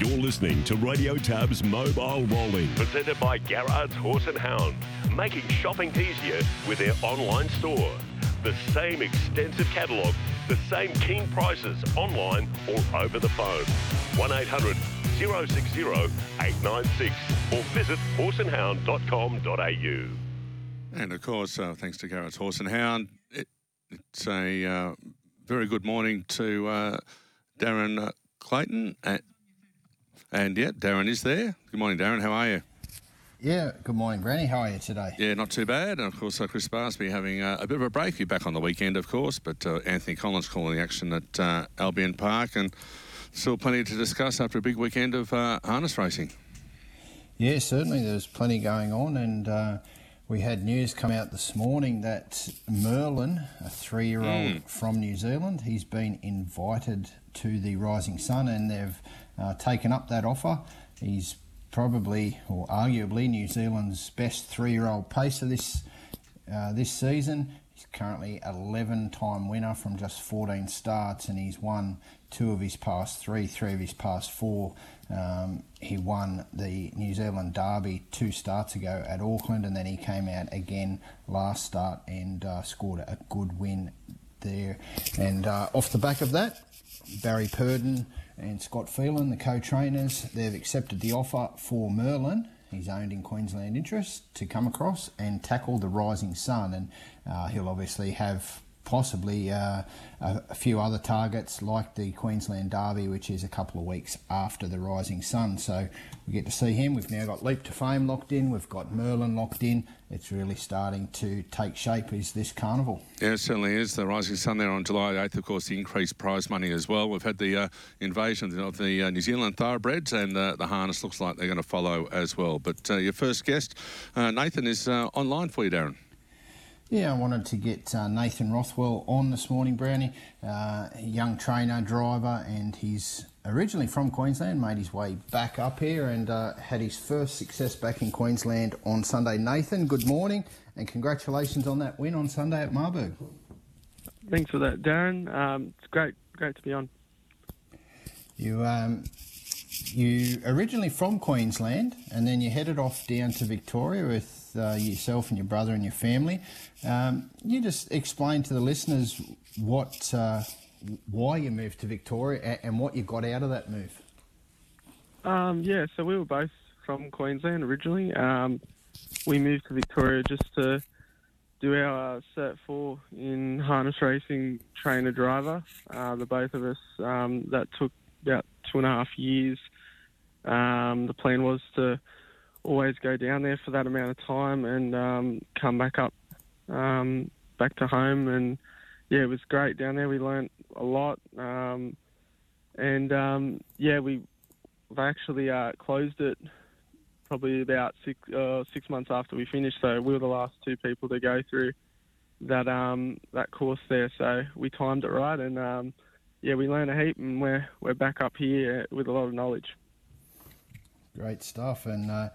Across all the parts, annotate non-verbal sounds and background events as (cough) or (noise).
You're listening to Radio Tab's Mobile Rolling, presented by Garrard's Horse and Hound, making shopping easier with their online store. The same extensive catalogue, the same keen prices online or over the phone. 1800 060 896 or visit horseandhound.com.au. And of course, uh, thanks to Garrard's Horse and Hound, it, it's a uh, very good morning to uh, Darren uh, Clayton. At, and yeah, Darren is there. Good morning, Darren. How are you? Yeah, good morning, Granny. How are you today? Yeah, not too bad. And of course, uh, Chris Barsby having uh, a bit of a break. He's back on the weekend, of course, but uh, Anthony Collins calling the action at uh, Albion Park, and still plenty to discuss after a big weekend of uh, harness racing. Yeah, certainly. There's plenty going on, and uh, we had news come out this morning that Merlin, a three-year-old from New Zealand, he's been invited to the Rising Sun, and they've uh, taken up that offer. He's probably, or arguably, New Zealand's best three-year-old pacer this uh, this season. He's currently 11-time winner from just 14 starts, and he's won two of his past three, three of his past four. Um, he won the New Zealand Derby two starts ago at Auckland, and then he came out again last start and uh, scored a good win there. And uh, off the back of that, Barry Purdon and Scott Phelan, the co-trainers, they've accepted the offer for Merlin. He's owned in Queensland interest to come across and tackle the Rising Sun, and uh, he'll obviously have possibly uh, a, few other targets like the Queensland Derby, which is a couple of weeks after the Rising Sun. So we get to see him. We've now got Leap to Fame locked in. We've got Merlin locked in. It's really starting to take shape. Is this carnival? Yeah, it certainly is. The Rising Sun there on July 8th, of course, the increased prize money as well. We've had the uh, invasion of the uh, New Zealand thoroughbreds, and uh, the harness looks like they're going to follow as well. But uh, your first guest, uh, Nathan, is online for you, Darren. Yeah, I wanted to get uh, Nathan Rothwell on this morning, Brownie. Uh, young trainer, driver, and he's originally from Queensland, made his way back up here and uh, had his first success back in Queensland on Sunday. Nathan, good morning and congratulations on that win on Sunday at Marburg. Thanks for that, Darren. Um, it's great, great to be on. You um, you originally from Queensland, and then you headed off down to Victoria with uh, yourself and your brother and your family. Um, you just explain to the listeners what uh, why you moved to Victoria and what you got out of that move. Um, yeah, so we were both from Queensland originally. Um, we moved to Victoria just to do our uh, Cert 4 in harness racing trainer driver. Uh, the both of us, um, that took about two and a half years. Um, the plan was to always go down there for that amount of time and um, come back up, um, back to home. And yeah, it was great down there. We learnt a lot. Um, and um, yeah, we they actually uh, closed it probably about six uh, six months after we finished. So we were the last two people to go through that um, that course there. So we timed it right, and um, yeah, we learned a heap, and we're we're back up here with a lot of knowledge. Great stuff, and uh,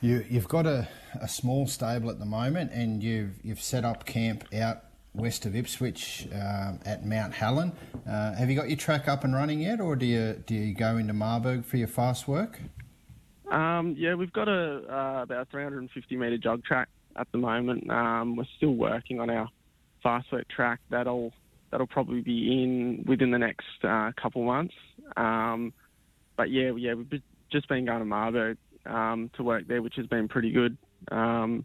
you you've got a, a small stable at the moment, and you've you've set up camp out west of Ipswich um, at Mount Helen. Uh, have you got your track up and running yet, or do you do you go into Marburg for your fast work? Um, yeah, we've got a uh, about 350 metre jog track at the moment. Um, we're still working on our fast work track. That'll that'll probably be in within the next uh, couple months. Um, but yeah, yeah, we've just been going to Marburg um, to work there, which has been pretty good. Um,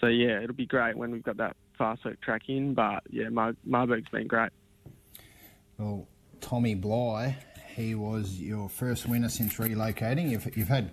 so yeah, it'll be great when we've got that fast work track in. But yeah, Mar- Marburg's been great. Well, Tommy Bly, he was your first winner since relocating. You've, you've had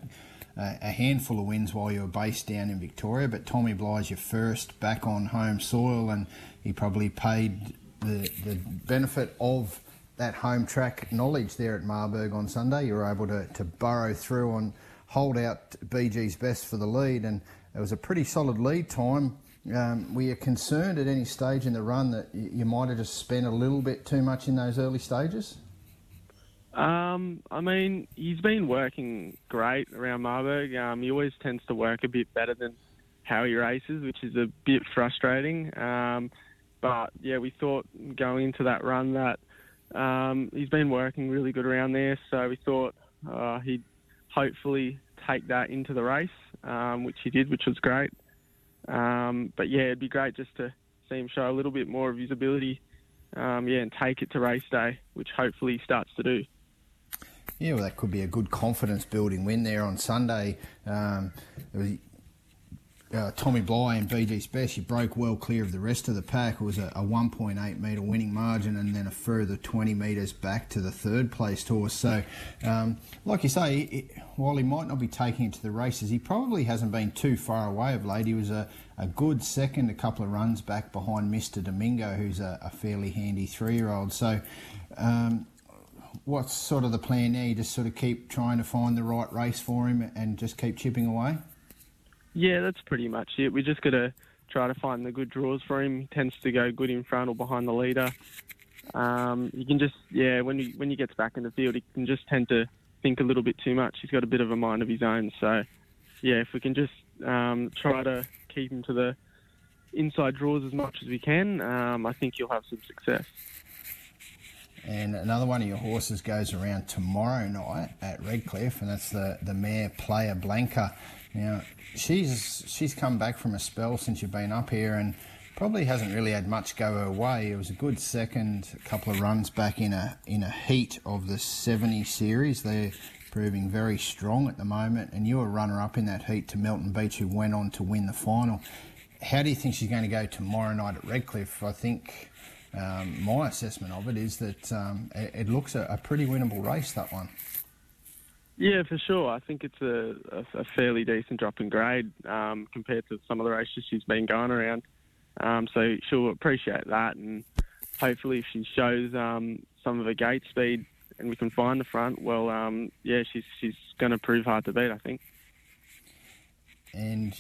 a, a handful of wins while you were based down in Victoria, but Tommy Bly's your first back on home soil, and he probably paid the, the benefit of that home track knowledge there at Marburg on Sunday. You were able to, to burrow through and hold out BG's best for the lead, and it was a pretty solid lead time. Um, were you concerned at any stage in the run that you, might have just spent a little bit too much in those early stages? Um, I mean, he's been working great around Marburg. Um, he always tends to work a bit better than how he races, which is a bit frustrating. Um, but yeah, we thought going into that run that um, he's been working really good around there. So we thought uh, he'd hopefully take that into the race, um, which he did, which was great. Um, but yeah, it'd be great just to see him show a little bit more of his ability, um, yeah, and take it to race day, which hopefully he starts to do. Yeah, well, that could be a good confidence building win there on Sunday. Um, uh, Tommy Bly and BG he broke well clear of the rest of the pack. It was a, a 1.8 metre winning margin and then a further 20 metres back to the third placed horse. So, um, like you say, it, while he might not be taking it to the races, he probably hasn't been too far away of late. He was a, a good second, a couple of runs back behind Mr. Domingo, who's a, a fairly handy three year old. So, um, what's sort of the plan now? You just sort of keep trying to find the right race for him and just keep chipping away? Yeah, that's pretty much it. We just got to try to find the good draws for him. He tends to go good in front or behind the leader. Um, you can just, yeah, when he when he gets back in the field, he can just tend to think a little bit too much. He's got a bit of a mind of his own. So, yeah, if we can just um, try to keep him to the inside draws as much as we can, um, I think you'll have some success. And another one of your horses goes around tomorrow night at Redcliffe, and that's the, the mare Playa Blanca. Now, she's she's come back from a spell since you've been up here and probably hasn't really had much go her way. It was a good second, a couple of runs back in a in a heat of the 70 series. They're proving very strong at the moment, and you were runner up in that heat to Melton Beach, who went on to win the final. How do you think she's going to go tomorrow night at Redcliffe? I think um, my assessment of it is that um, it, it, looks a, a pretty winnable race, that one. Yeah, for sure. I think it's a, a, a fairly decent drop in grade um, compared to some of the races she's been going around. Um, so she'll appreciate that, and hopefully, if she shows um, some of her gate speed and we can find the front, well, um, yeah, she's she's going to prove hard to beat. I think. And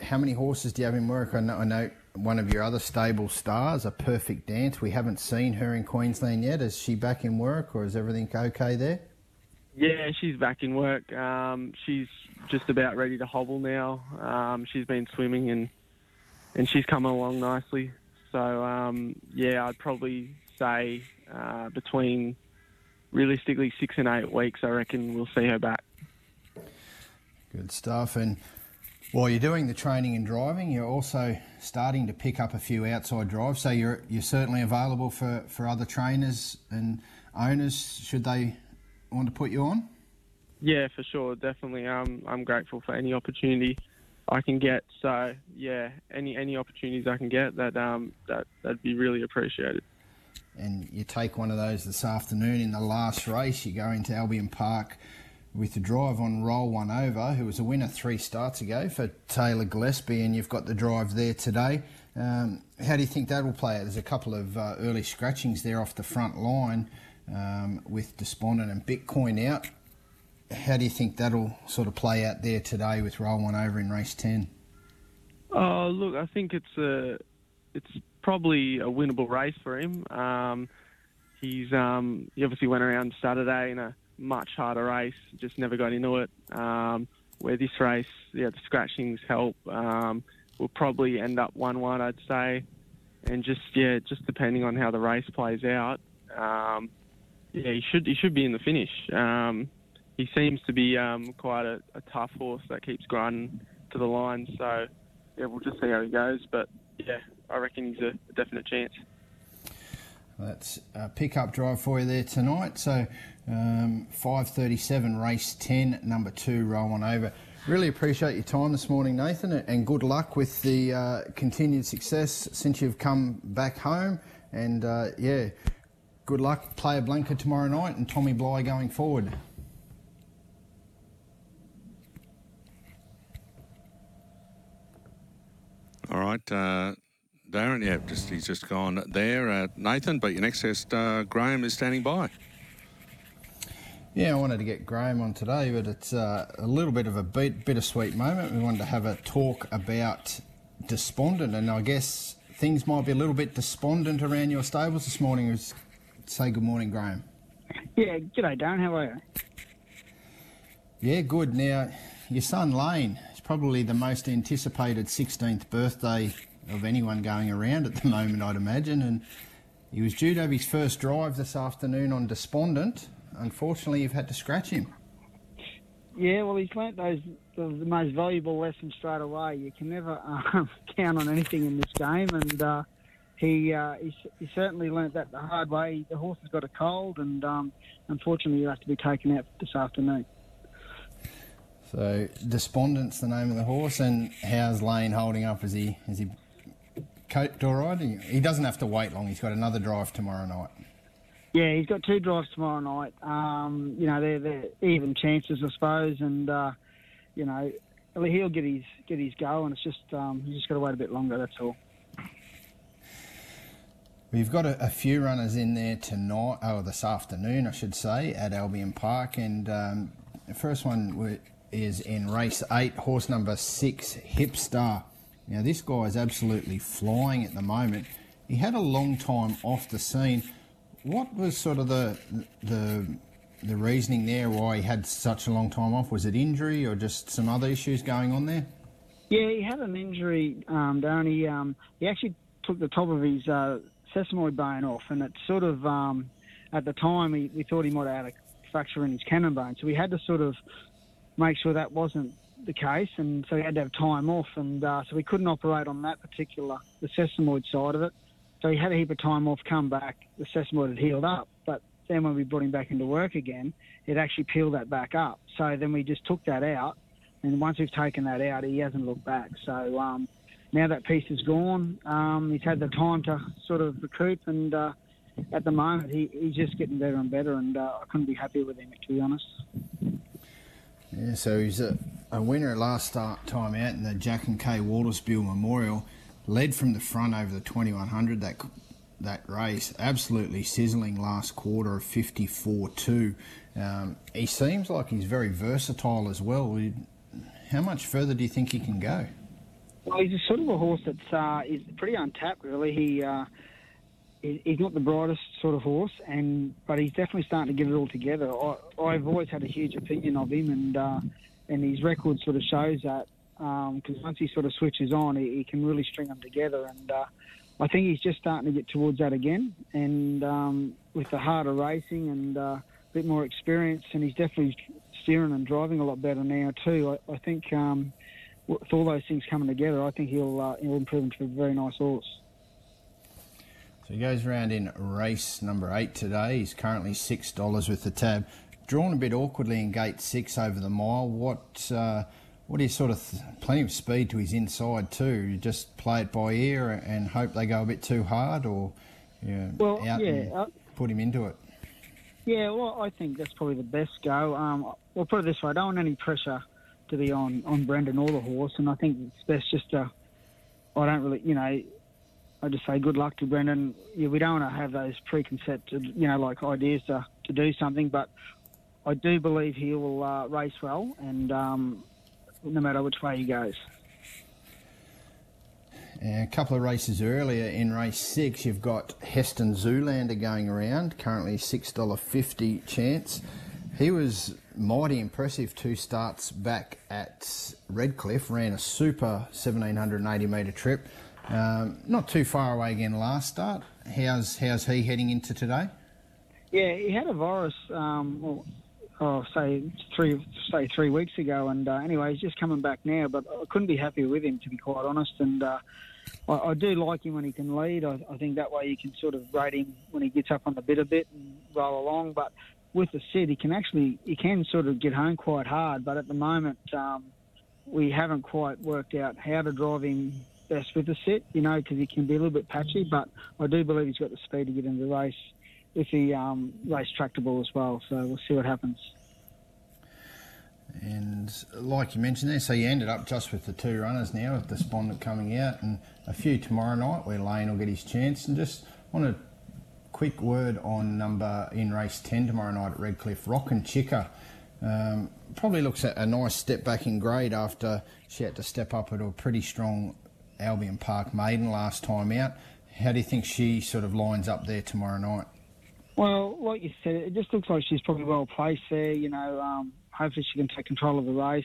how many horses do you have in work? I know, I know one of your other stable stars, a perfect dance. We haven't seen her in Queensland yet. Is she back in work, or is everything okay there? Yeah, she's back in work. Um, she's just about ready to hobble now. Um, she's been swimming and and she's coming along nicely. So um, yeah, I'd probably say uh, between realistically six and eight weeks, I reckon we'll see her back. Good stuff. And while you're doing the training and driving, you're also starting to pick up a few outside drives. So you're you're certainly available for, for other trainers and owners should they want to put you on? Yeah, for sure, definitely. Um, I'm grateful for any opportunity I can get. So yeah, any any opportunities I can get, that um, that that'd be really appreciated. And you take one of those this afternoon in the last race. You go into Albion Park with the drive on Roll One Over, who was a winner three starts ago for Taylor Gillespie, and you've got the drive there today. Um, how do you think that will play out? There's a couple of uh, early scratchings there off the front line um, with Despondent and Bitcoin out. How do you think that'll sort of play out there today with roll one over in race ten? Oh, look, I think it's a it's probably a winnable race for him. Um, he's um, he obviously went around Saturday in a much harder race, just never got into it. Um, where this race, yeah, the scratchings help. Um, will probably end up one-one, I'd say, and just yeah, just depending on how the race plays out. Um, yeah, he should he should be in the finish. Um, he seems to be um, quite a, a, tough horse that keeps grinding to the line. So yeah, we'll just see how he goes. But yeah, I reckon he's a, definite chance. That's a pickup drive for you there tonight. So um, 5:37 race 10, number two, roll on over. Really appreciate your time this morning, Nathan, and good luck with the uh, continued success since you've come back home. And uh, yeah, good luck, Playa Blanca tomorrow night, and Tommy Bly going forward. All right, uh, Darren. Yeah, just he's just gone there, uh, Nathan. But your next guest, uh, Graham, is standing by. Yeah, I wanted to get Graham on today, but it's uh, a little bit of a bit, bittersweet moment. We wanted to have a talk about despondent, and I guess things might be a little bit despondent around your stables this morning say good morning, Graham. Yeah, g'day, Darren. How are you? Yeah, good. Now, your son Lane is probably the most anticipated 16th birthday of anyone going around at the moment, I'd imagine. And he was due to have his first drive this afternoon on Despondent. Unfortunately you've had to scratch him. Yeah, well, he's learnt those the, the most valuable lessons straight away. You can never um, (laughs) count on anything in this game, and uh, he, uh, he he certainly learnt that the hard way. The horse has got a cold, and um, unfortunately, he'll have to be taken out this afternoon. So despondent's the name of the horse, and how's Lane holding up? Is he is he coped all right? He doesn't have to wait long. He's got another drive tomorrow night. Yeah, he's got two drives tomorrow night. Um, you know, they're, they're even chances, I suppose, and uh, you know, he'll get his get his go, and it's just um, he's just got to wait a bit longer. That's all. We've got a, a, few runners in there tonight, or this afternoon, I should say, at Albion Park, and um, the first one is in race eight, horse number six, Hipstar. Now this guy is absolutely flying at the moment. He had a long time off the scene. What was sort of the the the reasoning there why he had such a long time off? Was it injury or just some other issues going on there? Yeah, he had an injury, um, Darren. He, um, he actually took the top of his uh, sesamoid bone off, and it sort of, um, at the time, he, we thought he might have had a fracture in his cannon bone. So we had to sort of make sure that wasn't the case, and so he had to have time off, and uh, so we couldn't operate on that particular, the sesamoid side of it. So he had a heap of time off, come back, the sesamoid had healed up, but then when we brought him back into work again, it actually peeled that back up. So then we just took that out, and once we've taken that out, he hasn't looked back. So um, now that piece is gone, um, he's had the time to sort of recoup, and uh, at the moment he, he's just getting better and better, and uh, I couldn't be happier with him, to be honest. Yeah, so he's a, a winner last start time out in the Jack and Kay Waltersbill Memorial, led from the front over the 2100. That that race. Absolutely sizzling last quarter of 54 2. Um, he seems like he's very versatile as well. How much further do you think he can go? Well, he's a sort of a horse that's uh, is pretty untapped, really. He uh, he's not the brightest sort of horse, and but he's definitely starting to get it all together. I, have always had a huge opinion of him, and uh, and his record sort of shows that because um, once he sort of switches on, he, he, can really string them together. And uh, I think he's just starting to get towards that again. And um, with the harder racing and uh, a bit more experience, and he's definitely steering and driving a lot better now too. I, I think um, with all those things coming together, I think he'll uh, he'll improve into a very nice horse. So he goes around in race number eight today. He's currently six dollars with the tab. Drawn a bit awkwardly in gate six over the mile. What uh, what do you sort of th- plenty of speed to his inside too? You just play it by ear and hope they go a bit too hard, or you know, well, out yeah, uh, put him into it. Yeah, well, I think that's probably the best go. Um, well, put it this way: I don't want any pressure to be on on Brendan or the horse, and I think it's best just to. I don't really, you know, I just say good luck to Brendan. Yeah, we don't want to have those preconceived, you know, like ideas to, to do something, but I do believe he will uh, race well, and um, no matter which way he goes. a couple of races earlier in race six, you've got Heston Zoolander going around, currently $6.50 chance. He was mighty impressive two starts back at Redcliffe, ran a super 1780 metre trip. Um, not too far away again last start. How's how's he heading into today? Yeah, he had a virus. Um, well, oh, say three, say three weeks ago. And uh, anyway, he's just coming back now. But I couldn't be happier with him, to be quite honest. And uh, I, I, do like him when he can lead. I, I, think that way you can sort of rate him when he gets up on the bit a bit and roll along. But with the sit, he can actually he can sort of get home quite hard. But at the moment, um, we haven't quite worked out how to drive him best with the sit. You know, because he can be a little bit patchy. But I do believe he's got the speed to get into the race if the um, race tractable as well. So we'll see what happens. And like you mentioned there, so you ended up just with the two runners now, with Despondent coming out, and a few tomorrow night where Lane will get his chance. And just want a quick word on number in race 10 tomorrow night at Redcliffe, Rockin' Chica. Um, probably looks at a nice step back in grade after she had to step up at a pretty strong Albion Park maiden last time out. How do you think she sort of lines up there tomorrow night? Well, like you said, it just looks like she's probably well placed there. You know, um, hopefully she can take control of the race.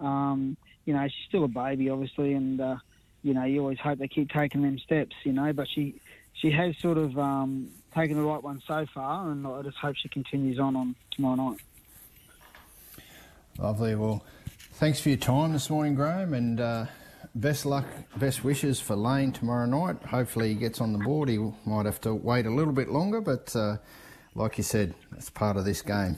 Um, you know, she's still a baby, obviously, and uh, you know, you always hope they keep taking them steps. You know, but she she has sort of um, taken the right one so far, and I just hope she continues on on tomorrow night. Lovely. Well, thanks for your time this morning, Graham, and uh, best luck, best wishes for Lane tomorrow night. Hopefully, he gets on the board. He might have to wait a little bit longer, but uh, like you said, it's part of this game.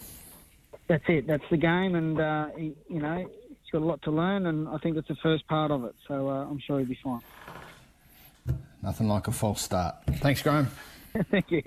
That's it. That's the game, and uh, he, you know he's got a lot to learn, and I think it's the first part of it. So uh, I'm sure he'll be fine. Nothing like a false start. Thanks, Graham. (laughs) Thank you.